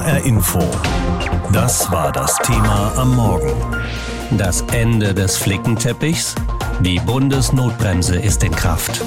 HR Info. Das war das Thema am Morgen. Das Ende des Flickenteppichs? Die Bundesnotbremse ist in Kraft.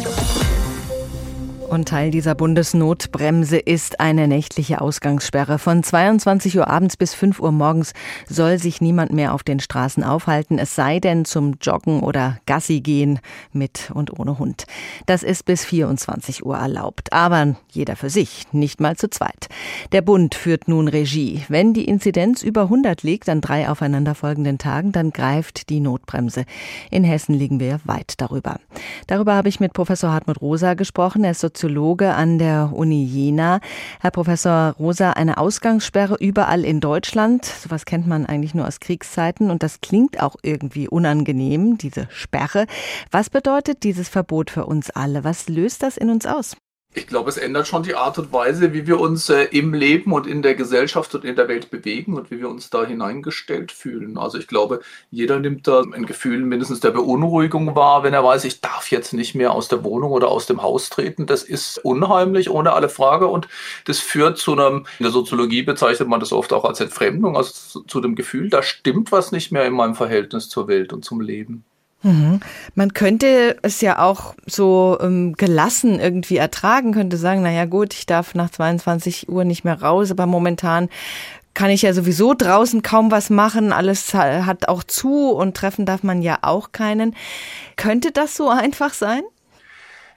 Und Teil dieser Bundesnotbremse ist eine nächtliche Ausgangssperre. Von 22 Uhr abends bis 5 Uhr morgens soll sich niemand mehr auf den Straßen aufhalten, es sei denn zum Joggen oder Gassi gehen mit und ohne Hund. Das ist bis 24 Uhr erlaubt, aber jeder für sich, nicht mal zu zweit. Der Bund führt nun Regie. Wenn die Inzidenz über 100 liegt an drei aufeinanderfolgenden Tagen, dann greift die Notbremse. In Hessen liegen wir weit darüber. Darüber habe ich mit Professor Hartmut Rosa gesprochen. Er ist Soziologe an der Uni Jena. Herr Professor Rosa, eine Ausgangssperre überall in Deutschland. Sowas kennt man eigentlich nur aus Kriegszeiten und das klingt auch irgendwie unangenehm, diese Sperre. Was bedeutet dieses Verbot für uns alle? Was löst das in uns aus? Ich glaube, es ändert schon die Art und Weise, wie wir uns äh, im Leben und in der Gesellschaft und in der Welt bewegen und wie wir uns da hineingestellt fühlen. Also ich glaube, jeder nimmt da ein Gefühl mindestens der Beunruhigung wahr, wenn er weiß, ich darf jetzt nicht mehr aus der Wohnung oder aus dem Haus treten. Das ist unheimlich, ohne alle Frage. Und das führt zu einem, in der Soziologie bezeichnet man das oft auch als Entfremdung, also zu, zu dem Gefühl, da stimmt was nicht mehr in meinem Verhältnis zur Welt und zum Leben. Mhm. Man könnte es ja auch so ähm, gelassen irgendwie ertragen, könnte sagen, naja gut, ich darf nach 22 Uhr nicht mehr raus, aber momentan kann ich ja sowieso draußen kaum was machen, alles hat auch zu und treffen darf man ja auch keinen. Könnte das so einfach sein?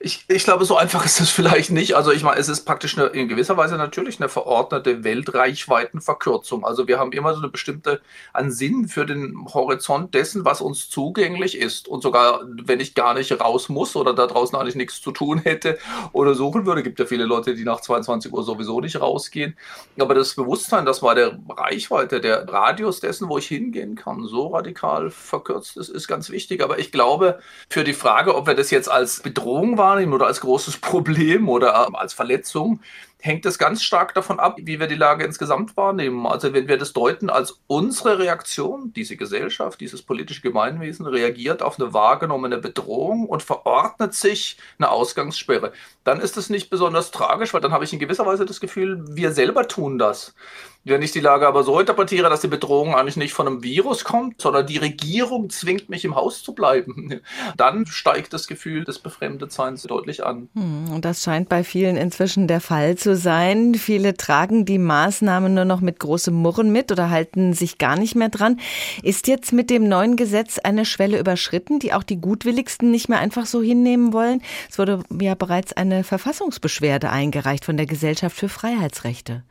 Ich, ich glaube, so einfach ist es vielleicht nicht. Also ich meine, es ist praktisch eine, in gewisser Weise natürlich eine verordnete Weltreichweitenverkürzung. Also wir haben immer so eine bestimmte einen Sinn für den Horizont dessen, was uns zugänglich ist. Und sogar wenn ich gar nicht raus muss oder da draußen eigentlich nichts zu tun hätte oder suchen würde, gibt ja viele Leute, die nach 22 Uhr sowieso nicht rausgehen. Aber das Bewusstsein, dass mal der Reichweite, der Radius dessen, wo ich hingehen kann, so radikal verkürzt ist, ist ganz wichtig. Aber ich glaube, für die Frage, ob wir das jetzt als Bedrohung wahrnehmen, wahrnehmen oder als großes Problem oder als Verletzung, hängt es ganz stark davon ab, wie wir die Lage insgesamt wahrnehmen. Also wenn wir das deuten als unsere Reaktion, diese Gesellschaft, dieses politische Gemeinwesen reagiert auf eine wahrgenommene Bedrohung und verordnet sich eine Ausgangssperre, dann ist es nicht besonders tragisch, weil dann habe ich in gewisser Weise das Gefühl, wir selber tun das. Wenn ich die Lage aber so interpretiere, dass die Bedrohung eigentlich nicht von einem Virus kommt, sondern die Regierung zwingt mich im Haus zu bleiben, dann steigt das Gefühl des Befremdetseins deutlich an. Hm, und das scheint bei vielen inzwischen der Fall zu sein. Viele tragen die Maßnahmen nur noch mit großem Murren mit oder halten sich gar nicht mehr dran. Ist jetzt mit dem neuen Gesetz eine Schwelle überschritten, die auch die Gutwilligsten nicht mehr einfach so hinnehmen wollen? Es wurde ja bereits eine Verfassungsbeschwerde eingereicht von der Gesellschaft für Freiheitsrechte.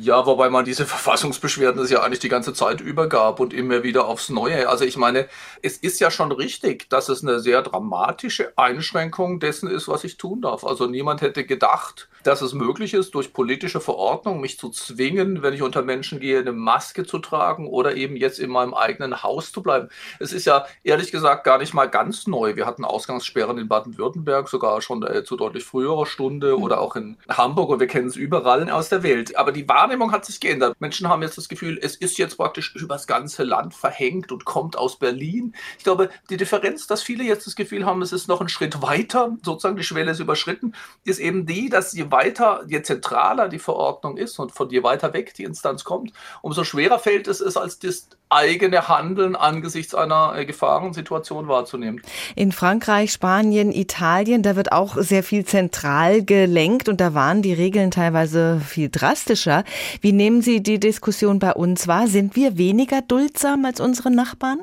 Ja, wobei man diese Verfassungsbeschwerden es ja eigentlich die ganze Zeit übergab und immer wieder aufs Neue. Also ich meine, es ist ja schon richtig, dass es eine sehr dramatische Einschränkung dessen ist, was ich tun darf. Also niemand hätte gedacht, dass es möglich ist, durch politische Verordnung mich zu zwingen, wenn ich unter Menschen gehe, eine Maske zu tragen oder eben jetzt in meinem eigenen Haus zu bleiben. Es ist ja ehrlich gesagt gar nicht mal ganz neu. Wir hatten Ausgangssperren in Baden-Württemberg sogar schon äh, zu deutlich früherer Stunde mhm. oder auch in Hamburg und wir kennen es überall aus der Welt. Aber die Wahrnehmung hat sich geändert. Menschen haben jetzt das Gefühl, es ist jetzt praktisch über das ganze Land verhängt und kommt aus Berlin. Ich glaube, die Differenz, dass viele jetzt das Gefühl haben, es ist noch ein Schritt weiter, sozusagen die Schwelle ist überschritten, ist eben die, dass je weiter, je zentraler die Verordnung ist und von je weiter weg die Instanz kommt, umso schwerer fällt es, es als das eigene Handeln angesichts einer äh, Gefahrensituation wahrzunehmen. In Frankreich, Spanien, Italien, da wird auch sehr viel zentral gelenkt und da waren die Regeln teilweise viel drastischer. Wie nehmen Sie die Diskussion bei uns wahr? Sind wir weniger duldsam als unsere Nachbarn?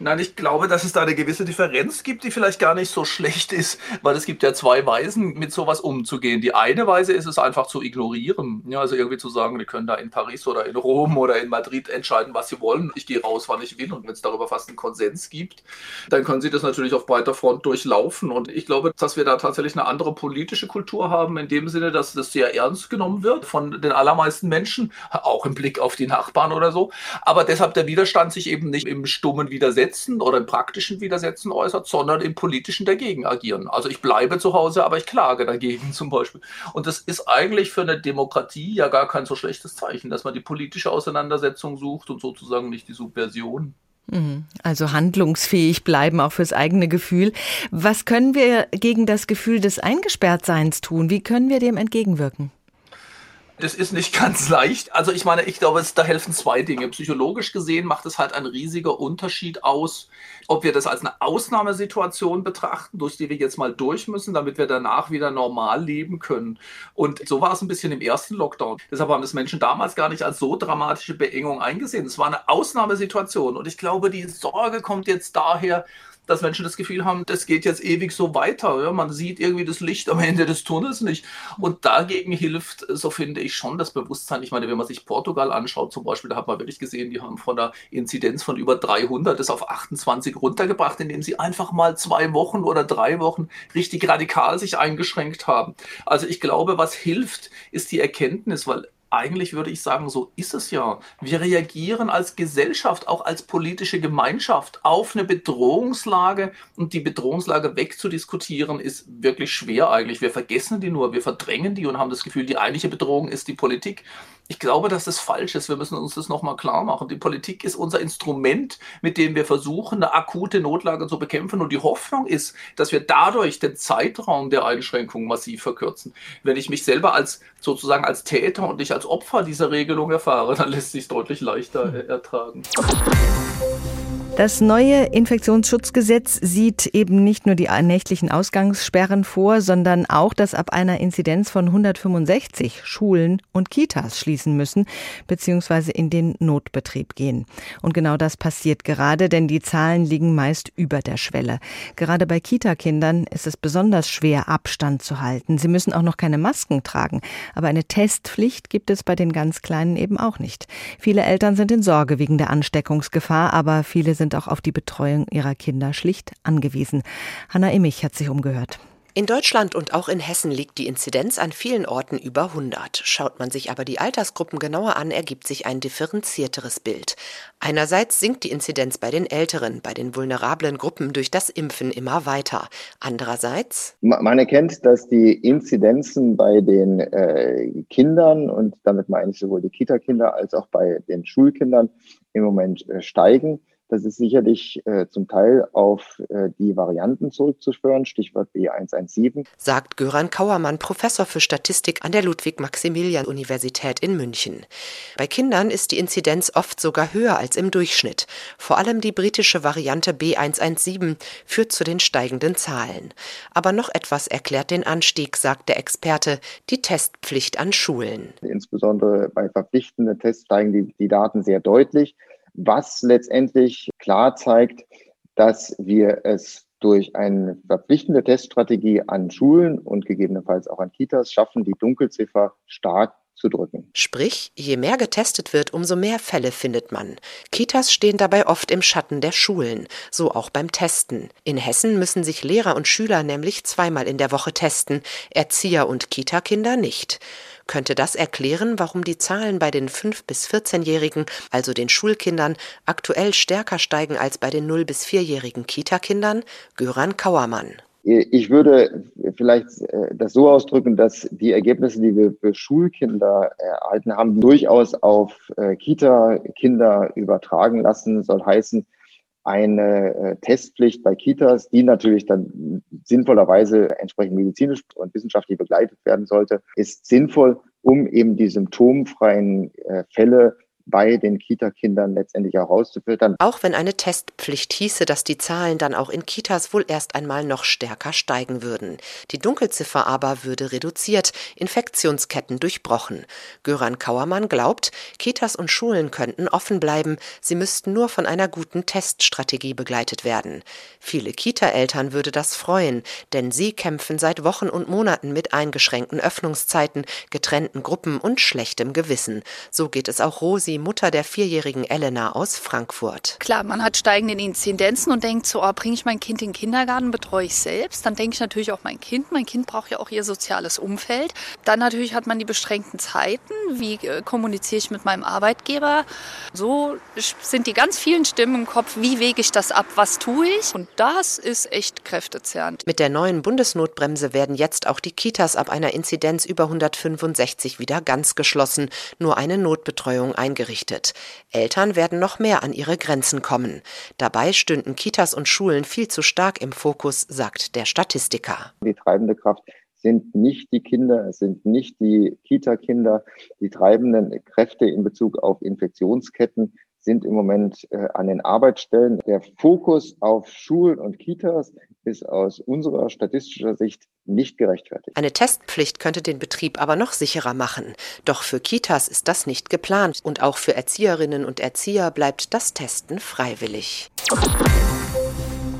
Nein, ich glaube, dass es da eine gewisse Differenz gibt, die vielleicht gar nicht so schlecht ist, weil es gibt ja zwei Weisen, mit sowas umzugehen. Die eine Weise ist es einfach zu ignorieren. Ja, also irgendwie zu sagen, wir können da in Paris oder in Rom oder in Madrid entscheiden, was sie wollen. Ich gehe raus, wann ich will. Und wenn es darüber fast einen Konsens gibt, dann können sie das natürlich auf breiter Front durchlaufen. Und ich glaube, dass wir da tatsächlich eine andere politische Kultur haben, in dem Sinne, dass das sehr ernst genommen wird von den allermeisten Menschen, auch im Blick auf die Nachbarn oder so. Aber deshalb der Widerstand sich eben nicht im stummen Widersetzen Widersetzen oder im praktischen Widersetzen äußert, sondern im politischen dagegen agieren. Also ich bleibe zu Hause, aber ich klage dagegen zum Beispiel. Und das ist eigentlich für eine Demokratie ja gar kein so schlechtes Zeichen, dass man die politische Auseinandersetzung sucht und sozusagen nicht die Subversion. Mhm. Also handlungsfähig bleiben, auch fürs eigene Gefühl. Was können wir gegen das Gefühl des Eingesperrtseins tun? Wie können wir dem entgegenwirken? Das ist nicht ganz leicht. Also ich meine, ich glaube, es, da helfen zwei Dinge. Psychologisch gesehen macht es halt ein riesiger Unterschied aus, ob wir das als eine Ausnahmesituation betrachten, durch die wir jetzt mal durch müssen, damit wir danach wieder normal leben können. Und so war es ein bisschen im ersten Lockdown. Deshalb haben das Menschen damals gar nicht als so dramatische Beengung eingesehen. Es war eine Ausnahmesituation. Und ich glaube, die Sorge kommt jetzt daher, dass Menschen das Gefühl haben, das geht jetzt ewig so weiter. Ja? Man sieht irgendwie das Licht am Ende des Tunnels nicht. Und dagegen hilft, so finde ich, schon das Bewusstsein. Ich meine, wenn man sich Portugal anschaut zum Beispiel, da hat man wirklich gesehen, die haben von einer Inzidenz von über 300 das auf 28 runtergebracht, indem sie einfach mal zwei Wochen oder drei Wochen richtig radikal sich eingeschränkt haben. Also ich glaube, was hilft, ist die Erkenntnis, weil eigentlich würde ich sagen, so ist es ja. Wir reagieren als Gesellschaft, auch als politische Gemeinschaft auf eine Bedrohungslage und die Bedrohungslage wegzudiskutieren ist wirklich schwer eigentlich. Wir vergessen die nur, wir verdrängen die und haben das Gefühl, die eigentliche Bedrohung ist die Politik. Ich glaube, dass das falsch ist. Wir müssen uns das nochmal klar machen. Die Politik ist unser Instrument, mit dem wir versuchen, eine akute Notlage zu bekämpfen. Und die Hoffnung ist, dass wir dadurch den Zeitraum der Einschränkung massiv verkürzen. Wenn ich mich selber als sozusagen als Täter und nicht als Opfer dieser Regelung erfahre, dann lässt sich deutlich leichter ertragen. Das neue Infektionsschutzgesetz sieht eben nicht nur die nächtlichen Ausgangssperren vor, sondern auch, dass ab einer Inzidenz von 165 Schulen und Kitas schließen müssen bzw. in den Notbetrieb gehen. Und genau das passiert gerade, denn die Zahlen liegen meist über der Schwelle. Gerade bei Kitakindern ist es besonders schwer, Abstand zu halten. Sie müssen auch noch keine Masken tragen. Aber eine Testpflicht gibt es bei den ganz Kleinen eben auch nicht. Viele Eltern sind in Sorge wegen der Ansteckungsgefahr, aber viele sind sind auch auf die Betreuung ihrer Kinder schlicht angewiesen. Hanna Immich hat sich umgehört. In Deutschland und auch in Hessen liegt die Inzidenz an vielen Orten über 100. Schaut man sich aber die Altersgruppen genauer an, ergibt sich ein differenzierteres Bild. Einerseits sinkt die Inzidenz bei den Älteren, bei den vulnerablen Gruppen durch das Impfen immer weiter. Andererseits? Man erkennt, dass die Inzidenzen bei den äh, Kindern, und damit meine ich sowohl die Kita-Kinder als auch bei den Schulkindern, im Moment äh, steigen. Das ist sicherlich äh, zum Teil auf äh, die Varianten zurückzuführen, Stichwort B117. Sagt Göran Kauermann, Professor für Statistik an der Ludwig-Maximilian-Universität in München. Bei Kindern ist die Inzidenz oft sogar höher als im Durchschnitt. Vor allem die britische Variante B117 führt zu den steigenden Zahlen. Aber noch etwas erklärt den Anstieg, sagt der Experte, die Testpflicht an Schulen. Insbesondere bei verpflichtenden Tests steigen die, die Daten sehr deutlich was letztendlich klar zeigt, dass wir es durch eine verpflichtende Teststrategie an Schulen und gegebenenfalls auch an Kitas schaffen, die Dunkelziffer stark zu drücken. Sprich, je mehr getestet wird, umso mehr Fälle findet man. Kitas stehen dabei oft im Schatten der Schulen, so auch beim Testen. In Hessen müssen sich Lehrer und Schüler nämlich zweimal in der Woche testen, Erzieher und Kitakinder nicht. Könnte das erklären, warum die Zahlen bei den 5- bis 14-Jährigen, also den Schulkindern, aktuell stärker steigen als bei den 0- bis 4-jährigen Kitakindern? Göran Kauermann. Ich würde vielleicht äh, das so ausdrücken, dass die Ergebnisse, die wir für Schulkinder erhalten haben, durchaus auf äh, Kita-Kinder übertragen lassen. Soll heißen, eine äh, Testpflicht bei Kitas, die natürlich dann sinnvollerweise entsprechend medizinisch und wissenschaftlich begleitet werden sollte, ist sinnvoll, um eben die symptomfreien Fälle bei den Kita-Kindern letztendlich herauszufiltern. Auch wenn eine Testpflicht hieße, dass die Zahlen dann auch in Kitas wohl erst einmal noch stärker steigen würden. Die Dunkelziffer aber würde reduziert, Infektionsketten durchbrochen. Göran Kauermann glaubt, Kitas und Schulen könnten offen bleiben, sie müssten nur von einer guten Teststrategie begleitet werden. Viele Kita-Eltern würde das freuen, denn sie kämpfen seit Wochen und Monaten mit eingeschränkten Öffnungszeiten, getrennten Gruppen und schlechtem Gewissen. So geht es auch Rosi Mutter der vierjährigen Elena aus Frankfurt. Klar, man hat steigende Inzidenzen und denkt so, oh, bringe ich mein Kind in den Kindergarten, betreue ich selbst. Dann denke ich natürlich auch mein Kind. Mein Kind braucht ja auch ihr soziales Umfeld. Dann natürlich hat man die beschränkten Zeiten. Wie äh, kommuniziere ich mit meinem Arbeitgeber? So sind die ganz vielen Stimmen im Kopf. Wie wege ich das ab? Was tue ich? Und das ist echt kräftezerrend. Mit der neuen Bundesnotbremse werden jetzt auch die Kitas ab einer Inzidenz über 165 wieder ganz geschlossen. Nur eine Notbetreuung eingerichtet eingerichtet. Eltern werden noch mehr an ihre Grenzen kommen. Dabei stünden Kitas und Schulen viel zu stark im Fokus, sagt der Statistiker. Die treibende Kraft sind nicht die Kinder, es sind nicht die Kita-Kinder. Die treibenden Kräfte in Bezug auf Infektionsketten sind im Moment äh, an den Arbeitsstellen. Der Fokus auf Schulen und Kitas ist aus unserer statistischer Sicht nicht gerechtfertigt. Eine Testpflicht könnte den Betrieb aber noch sicherer machen. Doch für Kitas ist das nicht geplant und auch für Erzieherinnen und Erzieher bleibt das Testen freiwillig.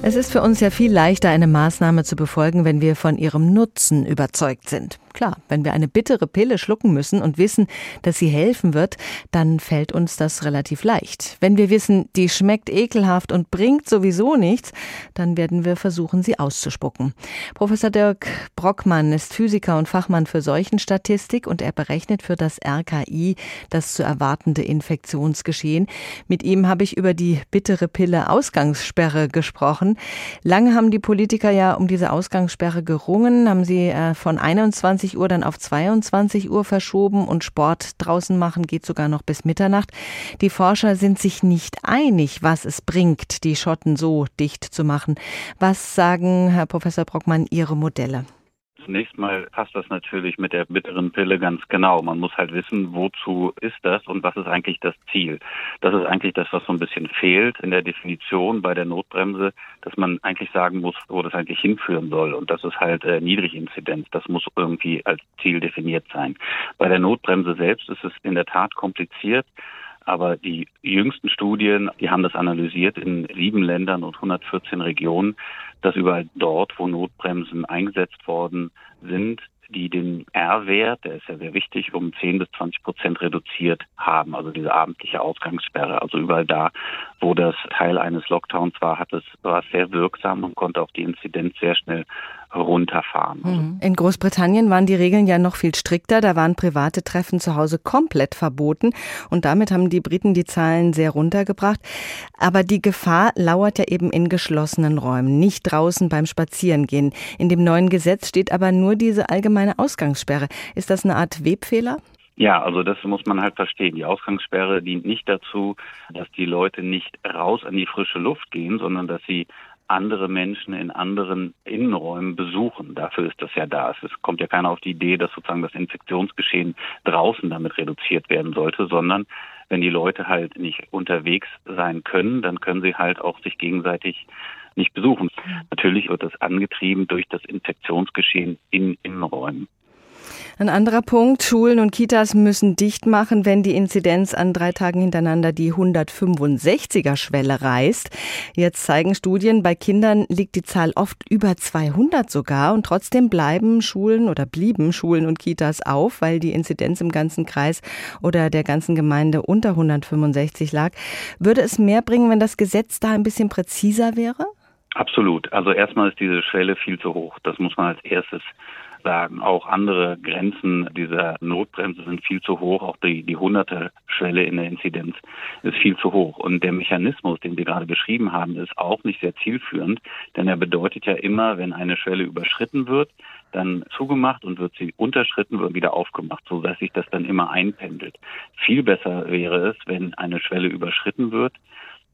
Es ist für uns ja viel leichter, eine Maßnahme zu befolgen, wenn wir von ihrem Nutzen überzeugt sind. Klar, wenn wir eine bittere Pille schlucken müssen und wissen, dass sie helfen wird, dann fällt uns das relativ leicht. Wenn wir wissen, die schmeckt ekelhaft und bringt sowieso nichts, dann werden wir versuchen, sie auszuspucken. Professor Dirk Brockmann ist Physiker und Fachmann für Seuchenstatistik und er berechnet für das RKI das zu erwartende Infektionsgeschehen. Mit ihm habe ich über die bittere Pille Ausgangssperre gesprochen. Lange haben die Politiker ja um diese Ausgangssperre gerungen, haben sie äh, von 21 20 Uhr dann auf 22 Uhr verschoben und Sport draußen machen geht sogar noch bis Mitternacht. Die Forscher sind sich nicht einig, was es bringt, die Schotten so dicht zu machen. Was sagen, Herr Professor Brockmann, Ihre Modelle? Zunächst mal passt das natürlich mit der bitteren Pille ganz genau. Man muss halt wissen, wozu ist das und was ist eigentlich das Ziel. Das ist eigentlich das, was so ein bisschen fehlt in der Definition bei der Notbremse, dass man eigentlich sagen muss, wo das eigentlich hinführen soll. Und das ist halt äh, Niedriginzidenz. Das muss irgendwie als Ziel definiert sein. Bei der Notbremse selbst ist es in der Tat kompliziert. Aber die jüngsten Studien, die haben das analysiert in sieben Ländern und 114 Regionen, dass überall dort, wo Notbremsen eingesetzt worden sind, die den R-Wert, der ist ja sehr wichtig, um 10 bis 20 Prozent reduziert haben, also diese abendliche Ausgangssperre. Also überall da, wo das Teil eines Lockdowns war, hat es, war es sehr wirksam und konnte auch die Inzidenz sehr schnell runterfahren. Mhm. In Großbritannien waren die Regeln ja noch viel strikter. Da waren private Treffen zu Hause komplett verboten. Und damit haben die Briten die Zahlen sehr runtergebracht. Aber die Gefahr lauert ja eben in geschlossenen Räumen, nicht draußen beim Spazierengehen. In dem neuen Gesetz steht aber nur diese allgemeine Ausgangssperre. Ist das eine Art Webfehler? Ja, also das muss man halt verstehen. Die Ausgangssperre dient nicht dazu, dass die Leute nicht raus an die frische Luft gehen, sondern dass sie andere Menschen in anderen Innenräumen besuchen. Dafür ist das ja da. Es kommt ja keiner auf die Idee, dass sozusagen das Infektionsgeschehen draußen damit reduziert werden sollte, sondern wenn die Leute halt nicht unterwegs sein können, dann können sie halt auch sich gegenseitig nicht besuchen. Natürlich wird das angetrieben durch das Infektionsgeschehen in Innenräumen. Ein anderer Punkt, Schulen und Kitas müssen dicht machen, wenn die Inzidenz an drei Tagen hintereinander die 165er Schwelle reißt. Jetzt zeigen Studien, bei Kindern liegt die Zahl oft über 200 sogar und trotzdem bleiben Schulen oder blieben Schulen und Kitas auf, weil die Inzidenz im ganzen Kreis oder der ganzen Gemeinde unter 165 lag. Würde es mehr bringen, wenn das Gesetz da ein bisschen präziser wäre? Absolut. Also erstmal ist diese Schwelle viel zu hoch. Das muss man als erstes sagen. Auch andere Grenzen dieser Notbremse sind viel zu hoch. Auch die, die hunderte Schwelle in der Inzidenz ist viel zu hoch. Und der Mechanismus, den wir gerade beschrieben haben, ist auch nicht sehr zielführend, denn er bedeutet ja immer, wenn eine Schwelle überschritten wird, dann zugemacht und wird sie unterschritten, wird wieder aufgemacht, so dass sich das dann immer einpendelt. Viel besser wäre es, wenn eine Schwelle überschritten wird,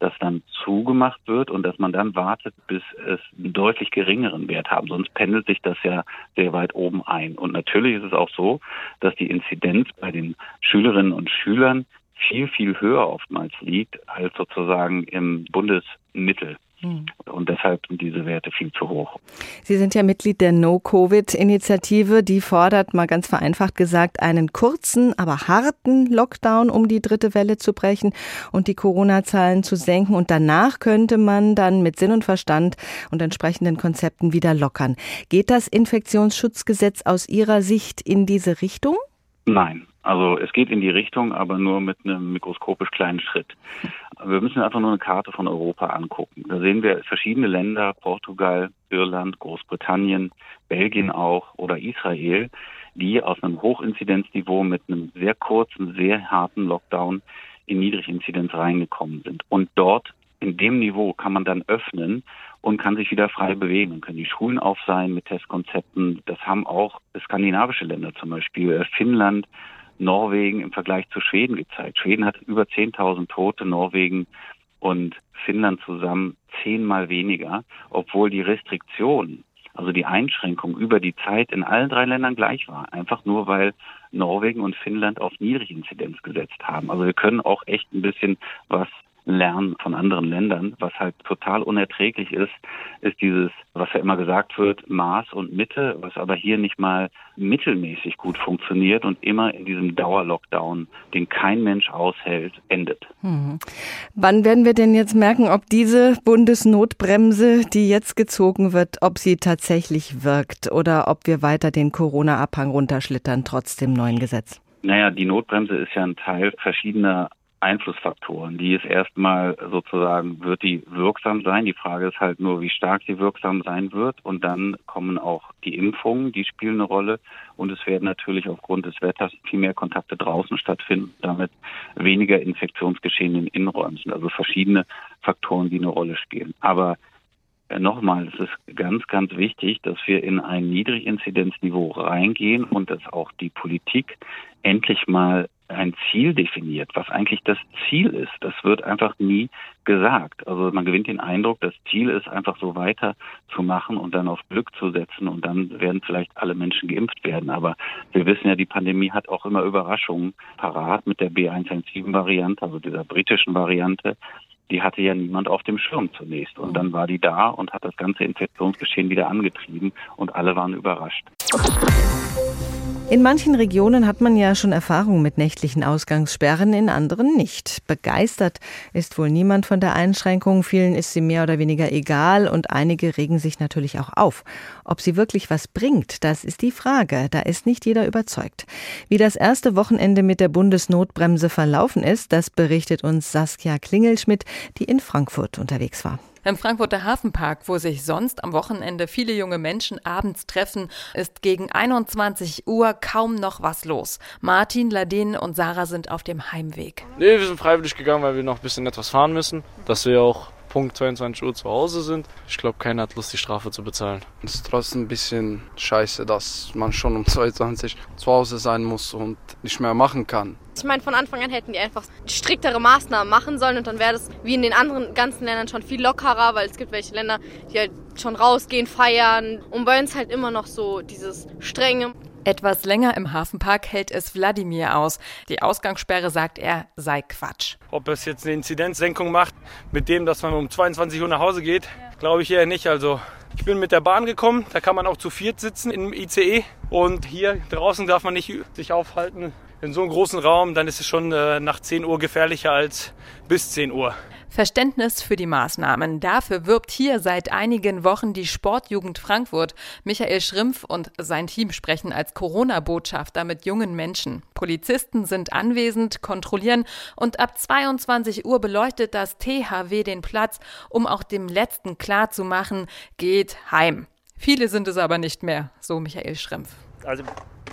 das dann zugemacht wird und dass man dann wartet, bis es einen deutlich geringeren Wert haben. Sonst pendelt sich das ja sehr weit oben ein. Und natürlich ist es auch so, dass die Inzidenz bei den Schülerinnen und Schülern viel, viel höher oftmals liegt als sozusagen im Bundesmittel. Hm. Und deshalb sind diese Werte viel zu hoch. Sie sind ja Mitglied der No-Covid-Initiative. Die fordert, mal ganz vereinfacht gesagt, einen kurzen, aber harten Lockdown, um die dritte Welle zu brechen und die Corona-Zahlen zu senken. Und danach könnte man dann mit Sinn und Verstand und entsprechenden Konzepten wieder lockern. Geht das Infektionsschutzgesetz aus Ihrer Sicht in diese Richtung? Nein, also es geht in die Richtung, aber nur mit einem mikroskopisch kleinen Schritt. Wir müssen einfach nur eine Karte von Europa angucken. Da sehen wir verschiedene Länder, Portugal, Irland, Großbritannien, Belgien auch oder Israel, die aus einem Hochinzidenzniveau mit einem sehr kurzen, sehr harten Lockdown in Niedriginzidenz reingekommen sind. Und dort in dem Niveau kann man dann öffnen und kann sich wieder frei bewegen. Dann können die Schulen auf sein mit Testkonzepten. Das haben auch skandinavische Länder zum Beispiel, Finnland, Norwegen im Vergleich zu Schweden gezeigt. Schweden hat über 10.000 Tote, Norwegen und Finnland zusammen zehnmal weniger, obwohl die Restriktionen also die Einschränkung über die Zeit in allen drei Ländern gleich war. Einfach nur, weil Norwegen und Finnland auf Niedriginzidenz gesetzt haben. Also wir können auch echt ein bisschen was lernen von anderen Ländern. Was halt total unerträglich ist, ist dieses, was ja immer gesagt wird, Maß und Mitte, was aber hier nicht mal mittelmäßig gut funktioniert und immer in diesem Dauerlockdown, den kein Mensch aushält, endet. Hm. Wann werden wir denn jetzt merken, ob diese Bundesnotbremse, die jetzt gezogen wird, ob sie tatsächlich wirkt oder ob wir weiter den Corona-Abhang runterschlittern trotz dem neuen Gesetz? Naja, die Notbremse ist ja ein Teil verschiedener Einflussfaktoren. Die ist erstmal sozusagen, wird die wirksam sein? Die Frage ist halt nur, wie stark sie wirksam sein wird. Und dann kommen auch die Impfungen, die spielen eine Rolle. Und es werden natürlich aufgrund des Wetters viel mehr Kontakte draußen stattfinden, damit weniger Infektionsgeschehen in Innenräumen sind. Also verschiedene Faktoren, die eine Rolle spielen. Aber äh, Nochmal, es ist ganz, ganz wichtig, dass wir in ein Niedriginzidenzniveau reingehen und dass auch die Politik endlich mal ein Ziel definiert, was eigentlich das Ziel ist. Das wird einfach nie gesagt. Also man gewinnt den Eindruck, das Ziel ist einfach so weiter zu machen und dann auf Glück zu setzen und dann werden vielleicht alle Menschen geimpft werden. Aber wir wissen ja, die Pandemie hat auch immer Überraschungen parat mit der B117-Variante, also dieser britischen Variante die hatte ja niemand auf dem Schirm zunächst. Und dann war die da und hat das ganze Infektionsgeschehen wieder angetrieben und alle waren überrascht. In manchen Regionen hat man ja schon Erfahrung mit nächtlichen Ausgangssperren, in anderen nicht. Begeistert ist wohl niemand von der Einschränkung, vielen ist sie mehr oder weniger egal und einige regen sich natürlich auch auf. Ob sie wirklich was bringt, das ist die Frage, da ist nicht jeder überzeugt. Wie das erste Wochenende mit der Bundesnotbremse verlaufen ist, das berichtet uns Saskia Klingelschmidt, die in Frankfurt unterwegs war. Im Frankfurter Hafenpark, wo sich sonst am Wochenende viele junge Menschen abends treffen, ist gegen 21 Uhr kaum noch was los. Martin, Ladin und Sarah sind auf dem Heimweg. Nee, wir sind freiwillig gegangen, weil wir noch ein bisschen etwas fahren müssen, dass wir auch Punkt 22 Uhr zu Hause sind. Ich glaube, keiner hat Lust, die Strafe zu bezahlen. Es ist trotzdem ein bisschen scheiße, dass man schon um 22 zu Hause sein muss und nicht mehr machen kann. Ich meine, von Anfang an hätten die einfach striktere Maßnahmen machen sollen und dann wäre das wie in den anderen ganzen Ländern schon viel lockerer, weil es gibt welche Länder, die halt schon rausgehen, feiern und bei uns halt immer noch so dieses strenge. Etwas länger im Hafenpark hält es Wladimir aus. Die Ausgangssperre, sagt er, sei Quatsch. Ob es jetzt eine Inzidenzsenkung macht, mit dem, dass man um 22 Uhr nach Hause geht, glaube ich eher nicht. Also ich bin mit der Bahn gekommen, da kann man auch zu viert sitzen im ICE und hier draußen darf man nicht sich aufhalten in so einem großen Raum, dann ist es schon äh, nach 10 Uhr gefährlicher als bis 10 Uhr. Verständnis für die Maßnahmen. Dafür wirbt hier seit einigen Wochen die Sportjugend Frankfurt. Michael Schrimpf und sein Team sprechen als Corona-Botschafter mit jungen Menschen. Polizisten sind anwesend, kontrollieren und ab 22 Uhr beleuchtet das THW den Platz, um auch dem Letzten klarzumachen, geht heim. Viele sind es aber nicht mehr, so Michael Schrimpf. Also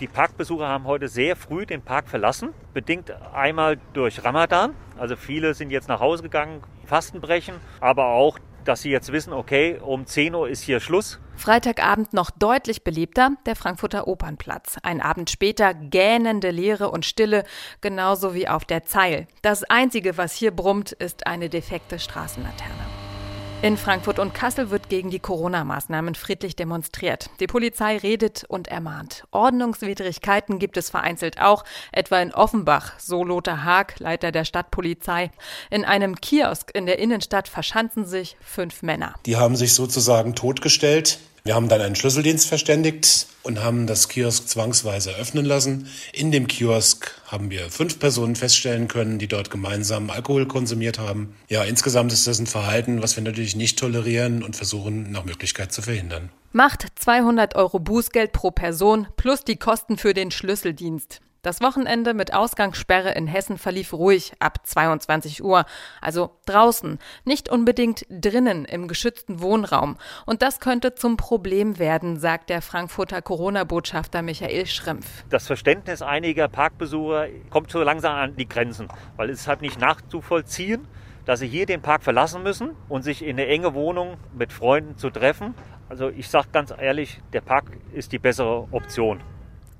die Parkbesucher haben heute sehr früh den Park verlassen, bedingt einmal durch Ramadan. Also viele sind jetzt nach Hause gegangen, Fastenbrechen, aber auch, dass sie jetzt wissen, okay, um 10 Uhr ist hier Schluss. Freitagabend noch deutlich beliebter der Frankfurter Opernplatz. Ein Abend später gähnende Leere und Stille, genauso wie auf der Zeil. Das Einzige, was hier brummt, ist eine defekte Straßenlaterne. In Frankfurt und Kassel wird gegen die Corona-Maßnahmen friedlich demonstriert. Die Polizei redet und ermahnt. Ordnungswidrigkeiten gibt es vereinzelt auch, etwa in Offenbach, so Lothar Haag, Leiter der Stadtpolizei. In einem Kiosk in der Innenstadt verschanzen sich fünf Männer. Die haben sich sozusagen totgestellt, wir haben dann einen Schlüsseldienst verständigt und haben das Kiosk zwangsweise öffnen lassen. In dem Kiosk haben wir fünf Personen feststellen können, die dort gemeinsam Alkohol konsumiert haben. Ja, insgesamt ist das ein Verhalten, was wir natürlich nicht tolerieren und versuchen nach Möglichkeit zu verhindern. Macht 200 Euro Bußgeld pro Person plus die Kosten für den Schlüsseldienst. Das Wochenende mit Ausgangssperre in Hessen verlief ruhig ab 22 Uhr, also draußen, nicht unbedingt drinnen im geschützten Wohnraum. Und das könnte zum Problem werden, sagt der Frankfurter Corona-Botschafter Michael Schrimpf. Das Verständnis einiger Parkbesucher kommt so langsam an die Grenzen, weil es ist halt nicht nachzuvollziehen, dass sie hier den Park verlassen müssen und sich in eine enge Wohnung mit Freunden zu treffen. Also ich sage ganz ehrlich, der Park ist die bessere Option.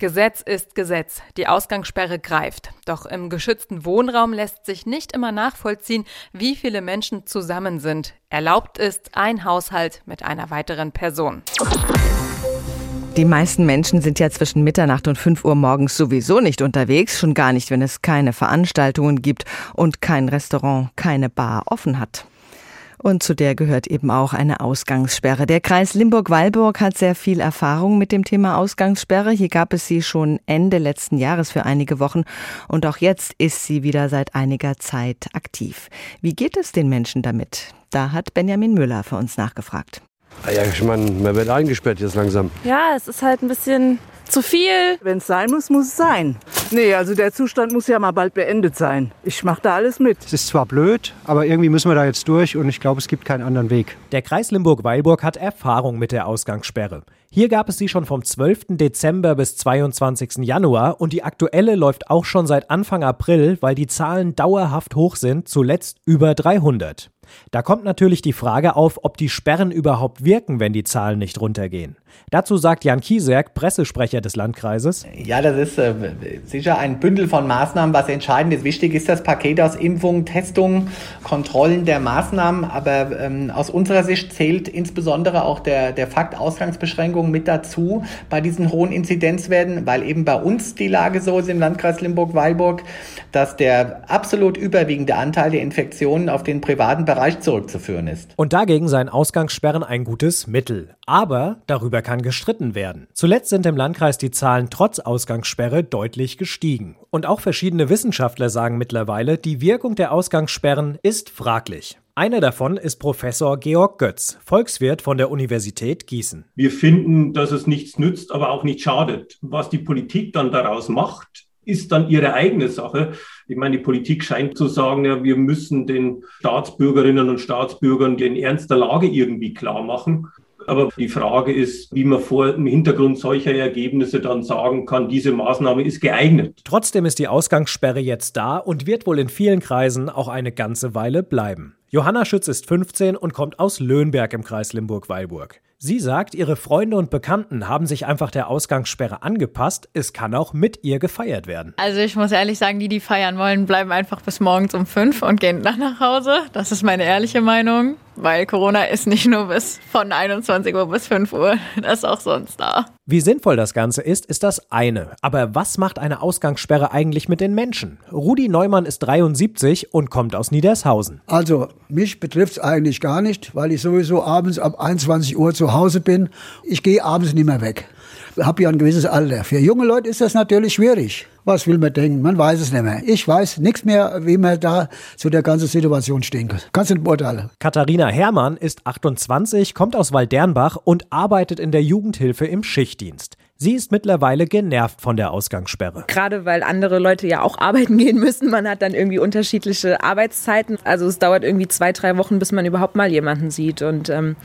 Gesetz ist Gesetz. Die Ausgangssperre greift. Doch im geschützten Wohnraum lässt sich nicht immer nachvollziehen, wie viele Menschen zusammen sind. Erlaubt ist ein Haushalt mit einer weiteren Person. Die meisten Menschen sind ja zwischen Mitternacht und 5 Uhr morgens sowieso nicht unterwegs, schon gar nicht, wenn es keine Veranstaltungen gibt und kein Restaurant, keine Bar offen hat. Und zu der gehört eben auch eine Ausgangssperre. Der Kreis Limburg-Weilburg hat sehr viel Erfahrung mit dem Thema Ausgangssperre. Hier gab es sie schon Ende letzten Jahres für einige Wochen. Und auch jetzt ist sie wieder seit einiger Zeit aktiv. Wie geht es den Menschen damit? Da hat Benjamin Müller für uns nachgefragt. Ah ja, ich meine, man wird eingesperrt jetzt langsam. Ja, es ist halt ein bisschen zu viel. Wenn es sein muss, muss es sein. Nee, also der Zustand muss ja mal bald beendet sein. Ich mache da alles mit. Es ist zwar blöd, aber irgendwie müssen wir da jetzt durch und ich glaube, es gibt keinen anderen Weg. Der Kreis Limburg-Weilburg hat Erfahrung mit der Ausgangssperre. Hier gab es sie schon vom 12. Dezember bis 22. Januar und die aktuelle läuft auch schon seit Anfang April, weil die Zahlen dauerhaft hoch sind, zuletzt über 300. Da kommt natürlich die Frage auf, ob die Sperren überhaupt wirken, wenn die Zahlen nicht runtergehen. Dazu sagt Jan Kieserk, Pressesprecher des Landkreises. Ja, das ist äh, sicher ein Bündel von Maßnahmen, was entscheidend ist. Wichtig ist das Paket aus Impfung, Testung, Kontrollen der Maßnahmen. Aber ähm, aus unserer Sicht zählt insbesondere auch der, der Fakt Ausgangsbeschränkungen mit dazu bei diesen hohen Inzidenzwerten, weil eben bei uns die Lage so ist im Landkreis Limburg-Weilburg, dass der absolut überwiegende Anteil der Infektionen auf den privaten Bereich zurückzuführen ist. Und dagegen seien Ausgangssperren ein gutes Mittel. Aber darüber kann gestritten werden. Zuletzt sind im Landkreis die Zahlen trotz Ausgangssperre deutlich gestiegen. Und auch verschiedene Wissenschaftler sagen mittlerweile, die Wirkung der Ausgangssperren ist fraglich. Einer davon ist Professor Georg Götz, Volkswirt von der Universität Gießen. Wir finden, dass es nichts nützt, aber auch nicht schadet. Was die Politik dann daraus macht, ist dann ihre eigene Sache. Ich meine, die Politik scheint zu sagen, ja, wir müssen den Staatsbürgerinnen und Staatsbürgern den Ernst der Lage irgendwie klar machen. Aber die Frage ist, wie man vor dem Hintergrund solcher Ergebnisse dann sagen kann, diese Maßnahme ist geeignet. Trotzdem ist die Ausgangssperre jetzt da und wird wohl in vielen Kreisen auch eine ganze Weile bleiben. Johanna Schütz ist 15 und kommt aus Löhnberg im Kreis Limburg-Weilburg. Sie sagt, ihre Freunde und Bekannten haben sich einfach der Ausgangssperre angepasst. Es kann auch mit ihr gefeiert werden. Also ich muss ehrlich sagen, die, die feiern wollen, bleiben einfach bis morgens um fünf und gehen dann nach Hause. Das ist meine ehrliche Meinung weil Corona ist nicht nur bis von 21 Uhr bis 5 Uhr, das ist auch sonst da. Wie sinnvoll das Ganze ist, ist das eine. Aber was macht eine Ausgangssperre eigentlich mit den Menschen? Rudi Neumann ist 73 und kommt aus Niedershausen. Also, mich betrifft es eigentlich gar nicht, weil ich sowieso abends ab 21 Uhr zu Hause bin. Ich gehe abends nicht mehr weg. Ich habe ja ein gewisses Alter. Für junge Leute ist das natürlich schwierig. Was will man denken? Man weiß es nicht mehr. Ich weiß nichts mehr, wie man da zu der ganzen Situation stehen kann. Kannst du nicht beurteilen. Katharina Herrmann ist 28, kommt aus Waldernbach und arbeitet in der Jugendhilfe im Schichtdienst. Sie ist mittlerweile genervt von der Ausgangssperre. Gerade weil andere Leute ja auch arbeiten gehen müssen. Man hat dann irgendwie unterschiedliche Arbeitszeiten. Also es dauert irgendwie zwei, drei Wochen, bis man überhaupt mal jemanden sieht. Und ähm,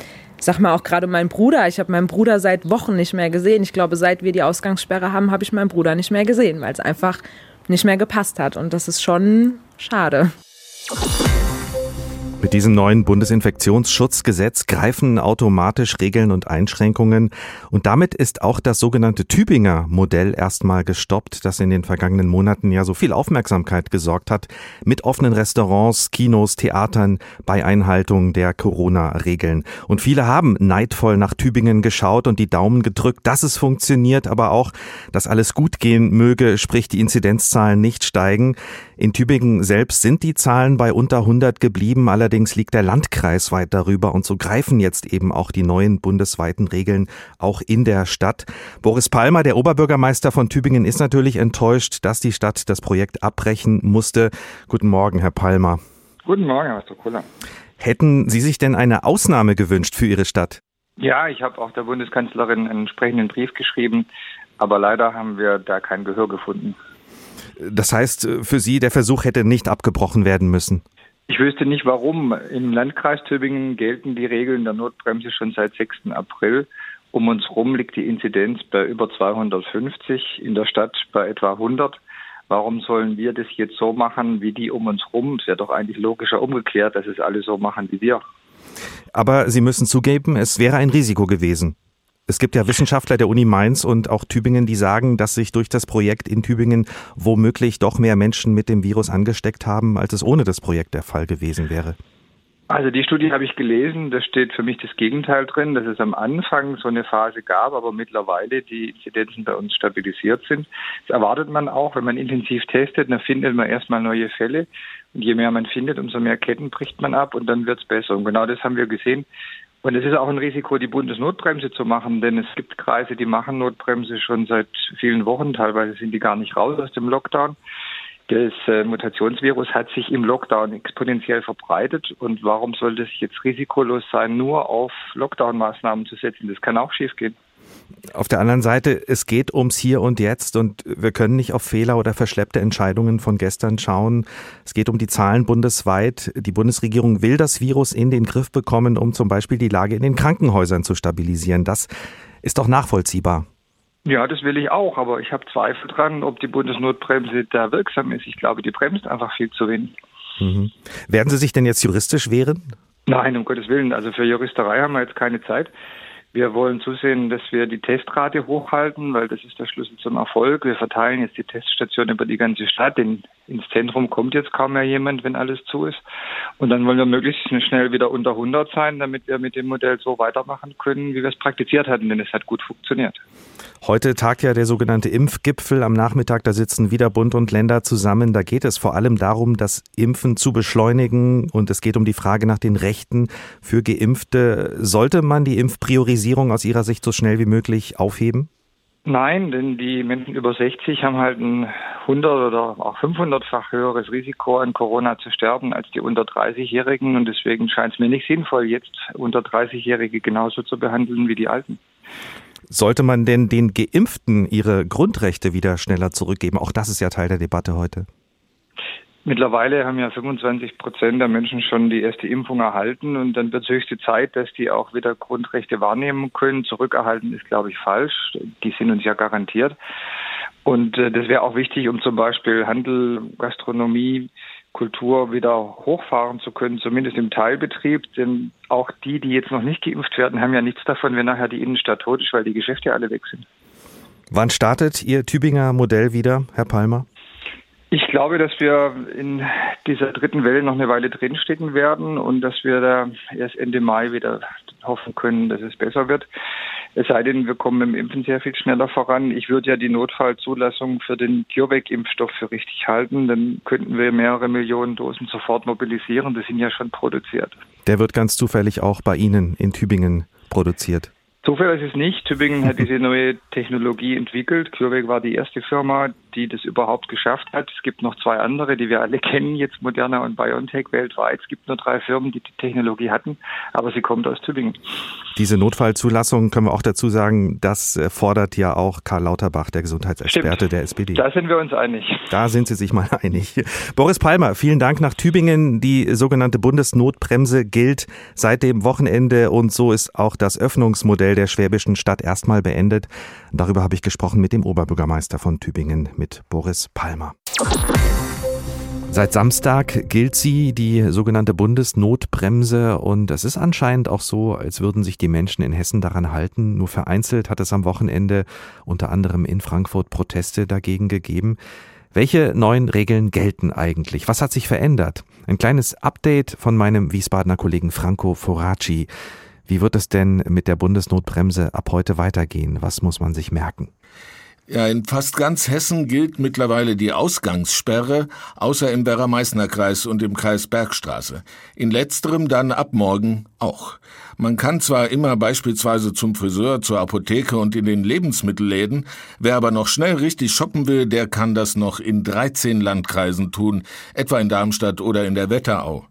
sag mal auch gerade mein Bruder, ich habe meinen Bruder seit Wochen nicht mehr gesehen. Ich glaube, seit wir die Ausgangssperre haben, habe ich meinen Bruder nicht mehr gesehen, weil es einfach nicht mehr gepasst hat. Und das ist schon schade. Mit diesem neuen Bundesinfektionsschutzgesetz greifen automatisch Regeln und Einschränkungen und damit ist auch das sogenannte Tübinger Modell erstmal gestoppt, das in den vergangenen Monaten ja so viel Aufmerksamkeit gesorgt hat, mit offenen Restaurants, Kinos, Theatern bei Einhaltung der Corona-Regeln. Und viele haben neidvoll nach Tübingen geschaut und die Daumen gedrückt, dass es funktioniert, aber auch, dass alles gut gehen möge, sprich die Inzidenzzahlen nicht steigen. In Tübingen selbst sind die Zahlen bei unter 100 geblieben, allerdings liegt der Landkreis weit darüber und so greifen jetzt eben auch die neuen bundesweiten Regeln auch in der Stadt. Boris Palmer, der Oberbürgermeister von Tübingen, ist natürlich enttäuscht, dass die Stadt das Projekt abbrechen musste. Guten Morgen, Herr Palmer. Guten Morgen, Herr Kuller. Hätten Sie sich denn eine Ausnahme gewünscht für Ihre Stadt? Ja, ich habe auch der Bundeskanzlerin einen entsprechenden Brief geschrieben, aber leider haben wir da kein Gehör gefunden. Das heißt, für Sie, der Versuch hätte nicht abgebrochen werden müssen? Ich wüsste nicht warum. Im Landkreis Tübingen gelten die Regeln der Notbremse schon seit 6. April. Um uns herum liegt die Inzidenz bei über 250, in der Stadt bei etwa 100. Warum sollen wir das jetzt so machen wie die um uns herum? Es wäre doch eigentlich logischer umgekehrt, dass es alle so machen wie wir. Aber Sie müssen zugeben, es wäre ein Risiko gewesen. Es gibt ja Wissenschaftler der Uni Mainz und auch Tübingen, die sagen, dass sich durch das Projekt in Tübingen womöglich doch mehr Menschen mit dem Virus angesteckt haben, als es ohne das Projekt der Fall gewesen wäre. Also die Studie habe ich gelesen, da steht für mich das Gegenteil drin, dass es am Anfang so eine Phase gab, aber mittlerweile die Inzidenzen bei uns stabilisiert sind. Das erwartet man auch, wenn man intensiv testet, dann findet man erstmal neue Fälle. Und je mehr man findet, umso mehr Ketten bricht man ab und dann wird es besser. Und genau das haben wir gesehen. Und es ist auch ein Risiko, die Bundesnotbremse zu machen, denn es gibt Kreise, die machen Notbremse schon seit vielen Wochen. Teilweise sind die gar nicht raus aus dem Lockdown. Das äh, Mutationsvirus hat sich im Lockdown exponentiell verbreitet. Und warum sollte es jetzt risikolos sein, nur auf Lockdown-Maßnahmen zu setzen? Das kann auch schiefgehen. Auf der anderen Seite, es geht ums Hier und Jetzt und wir können nicht auf Fehler oder verschleppte Entscheidungen von gestern schauen. Es geht um die Zahlen bundesweit. Die Bundesregierung will das Virus in den Griff bekommen, um zum Beispiel die Lage in den Krankenhäusern zu stabilisieren. Das ist doch nachvollziehbar. Ja, das will ich auch, aber ich habe Zweifel dran, ob die Bundesnotbremse da wirksam ist. Ich glaube, die bremst einfach viel zu wenig. Mhm. Werden Sie sich denn jetzt juristisch wehren? Nein, um Gottes Willen. Also für Juristerei haben wir jetzt keine Zeit. Wir wollen zusehen, dass wir die Testrate hochhalten, weil das ist der Schlüssel zum Erfolg. Wir verteilen jetzt die Teststation über die ganze Stadt, denn ins Zentrum kommt jetzt kaum mehr jemand, wenn alles zu ist. Und dann wollen wir möglichst schnell wieder unter 100 sein, damit wir mit dem Modell so weitermachen können, wie wir es praktiziert hatten, denn es hat gut funktioniert. Heute tagt ja der sogenannte Impfgipfel am Nachmittag. Da sitzen wieder Bund und Länder zusammen. Da geht es vor allem darum, das Impfen zu beschleunigen. Und es geht um die Frage nach den Rechten für Geimpfte. Sollte man die Impfpriorisierung aus Ihrer Sicht so schnell wie möglich aufheben? Nein, denn die Menschen über 60 haben halt ein 100 oder auch 500-fach höheres Risiko an Corona zu sterben als die unter 30-Jährigen. Und deswegen scheint es mir nicht sinnvoll, jetzt unter 30-Jährige genauso zu behandeln wie die Alten. Sollte man denn den Geimpften ihre Grundrechte wieder schneller zurückgeben? Auch das ist ja Teil der Debatte heute. Mittlerweile haben ja 25 Prozent der Menschen schon die erste Impfung erhalten und dann wird es höchste Zeit, dass die auch wieder Grundrechte wahrnehmen können. Zurückerhalten ist, glaube ich, falsch. Die sind uns ja garantiert. Und äh, das wäre auch wichtig, um zum Beispiel Handel, Gastronomie, Kultur wieder hochfahren zu können, zumindest im Teilbetrieb. Denn auch die, die jetzt noch nicht geimpft werden, haben ja nichts davon, wenn nachher die Innenstadt tot ist, weil die Geschäfte alle weg sind. Wann startet Ihr Tübinger Modell wieder, Herr Palmer? Ich glaube, dass wir in dieser dritten Welle noch eine Weile drinstecken werden und dass wir da erst Ende Mai wieder hoffen können, dass es besser wird. Es sei denn, wir kommen im Impfen sehr viel schneller voran. Ich würde ja die Notfallzulassung für den CureVac-Impfstoff für richtig halten. Dann könnten wir mehrere Millionen Dosen sofort mobilisieren. Das sind ja schon produziert. Der wird ganz zufällig auch bei Ihnen in Tübingen produziert. Zufällig ist es nicht. Tübingen hat diese neue Technologie entwickelt. CureVac war die erste Firma, die das überhaupt geschafft hat. Es gibt noch zwei andere, die wir alle kennen, jetzt Moderna und BioNTech weltweit. Es gibt nur drei Firmen, die die Technologie hatten, aber sie kommt aus Tübingen. Diese Notfallzulassung können wir auch dazu sagen, das äh, fordert ja auch Karl Lauterbach, der Gesundheitsexperte Stimmt. der SPD. Da sind wir uns einig. Da sind Sie sich mal einig. Boris Palmer, vielen Dank nach Tübingen. Die sogenannte Bundesnotbremse gilt seit dem Wochenende und so ist auch das Öffnungsmodell der schwäbischen Stadt erstmal beendet. Darüber habe ich gesprochen mit dem Oberbürgermeister von Tübingen, mit Boris Palmer. Seit Samstag gilt sie, die sogenannte Bundesnotbremse, und es ist anscheinend auch so, als würden sich die Menschen in Hessen daran halten. Nur vereinzelt hat es am Wochenende unter anderem in Frankfurt Proteste dagegen gegeben. Welche neuen Regeln gelten eigentlich? Was hat sich verändert? Ein kleines Update von meinem Wiesbadener Kollegen Franco Foracci. Wie wird es denn mit der Bundesnotbremse ab heute weitergehen? Was muss man sich merken? Ja, in fast ganz Hessen gilt mittlerweile die Ausgangssperre, außer im Werra-Meißner-Kreis und im Kreis Bergstraße. In letzterem dann ab morgen auch. Man kann zwar immer beispielsweise zum Friseur, zur Apotheke und in den Lebensmittelläden, wer aber noch schnell richtig shoppen will, der kann das noch in 13 Landkreisen tun, etwa in Darmstadt oder in der Wetterau.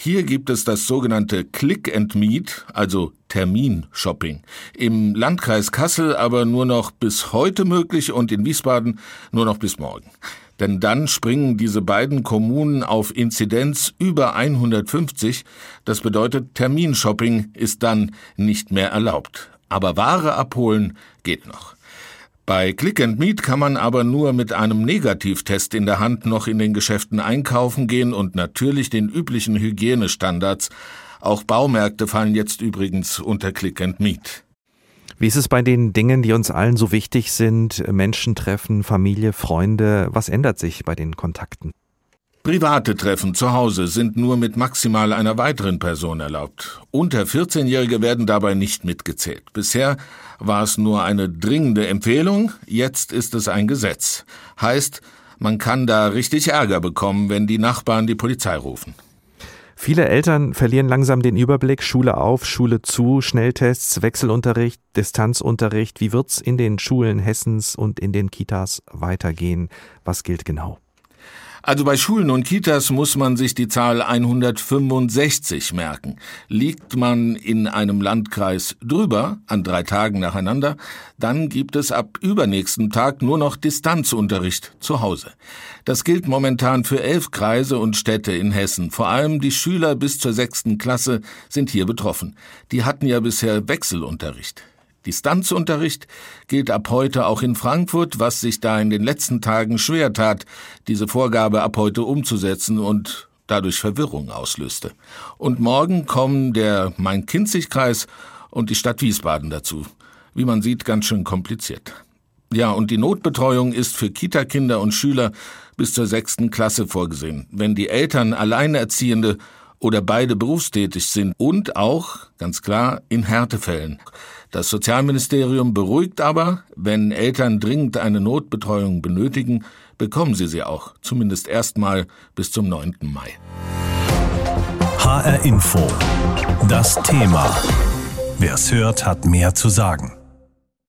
Hier gibt es das sogenannte Click and Meet, also Terminshopping. Im Landkreis Kassel aber nur noch bis heute möglich und in Wiesbaden nur noch bis morgen. Denn dann springen diese beiden Kommunen auf Inzidenz über 150. Das bedeutet, Terminshopping ist dann nicht mehr erlaubt. Aber Ware abholen geht noch. Bei Click and Meet kann man aber nur mit einem Negativtest in der Hand noch in den Geschäften einkaufen gehen und natürlich den üblichen Hygienestandards. Auch Baumärkte fallen jetzt übrigens unter Click and Meet. Wie ist es bei den Dingen, die uns allen so wichtig sind? Menschen treffen, Familie, Freunde. Was ändert sich bei den Kontakten? Private Treffen zu Hause sind nur mit maximal einer weiteren Person erlaubt. Unter 14-Jährige werden dabei nicht mitgezählt. Bisher war es nur eine dringende Empfehlung, jetzt ist es ein Gesetz. Heißt, man kann da richtig Ärger bekommen, wenn die Nachbarn die Polizei rufen. Viele Eltern verlieren langsam den Überblick. Schule auf, Schule zu, Schnelltests, Wechselunterricht, Distanzunterricht. Wie wird's in den Schulen Hessens und in den Kitas weitergehen? Was gilt genau? Also bei Schulen und Kitas muss man sich die Zahl 165 merken. Liegt man in einem Landkreis drüber, an drei Tagen nacheinander, dann gibt es ab übernächsten Tag nur noch Distanzunterricht zu Hause. Das gilt momentan für elf Kreise und Städte in Hessen. Vor allem die Schüler bis zur sechsten Klasse sind hier betroffen. Die hatten ja bisher Wechselunterricht. Distanzunterricht gilt ab heute auch in Frankfurt, was sich da in den letzten Tagen schwer tat, diese Vorgabe ab heute umzusetzen und dadurch Verwirrung auslöste. Und morgen kommen der Main-Kinzig-Kreis und die Stadt Wiesbaden dazu. Wie man sieht, ganz schön kompliziert. Ja, und die Notbetreuung ist für Kita-Kinder und Schüler bis zur sechsten Klasse vorgesehen. Wenn die Eltern Alleinerziehende oder beide berufstätig sind und auch, ganz klar, in Härtefällen. Das Sozialministerium beruhigt aber, wenn Eltern dringend eine Notbetreuung benötigen, bekommen sie sie auch, zumindest erstmal bis zum 9. Mai. HR Info. Das Thema. Wer es hört, hat mehr zu sagen.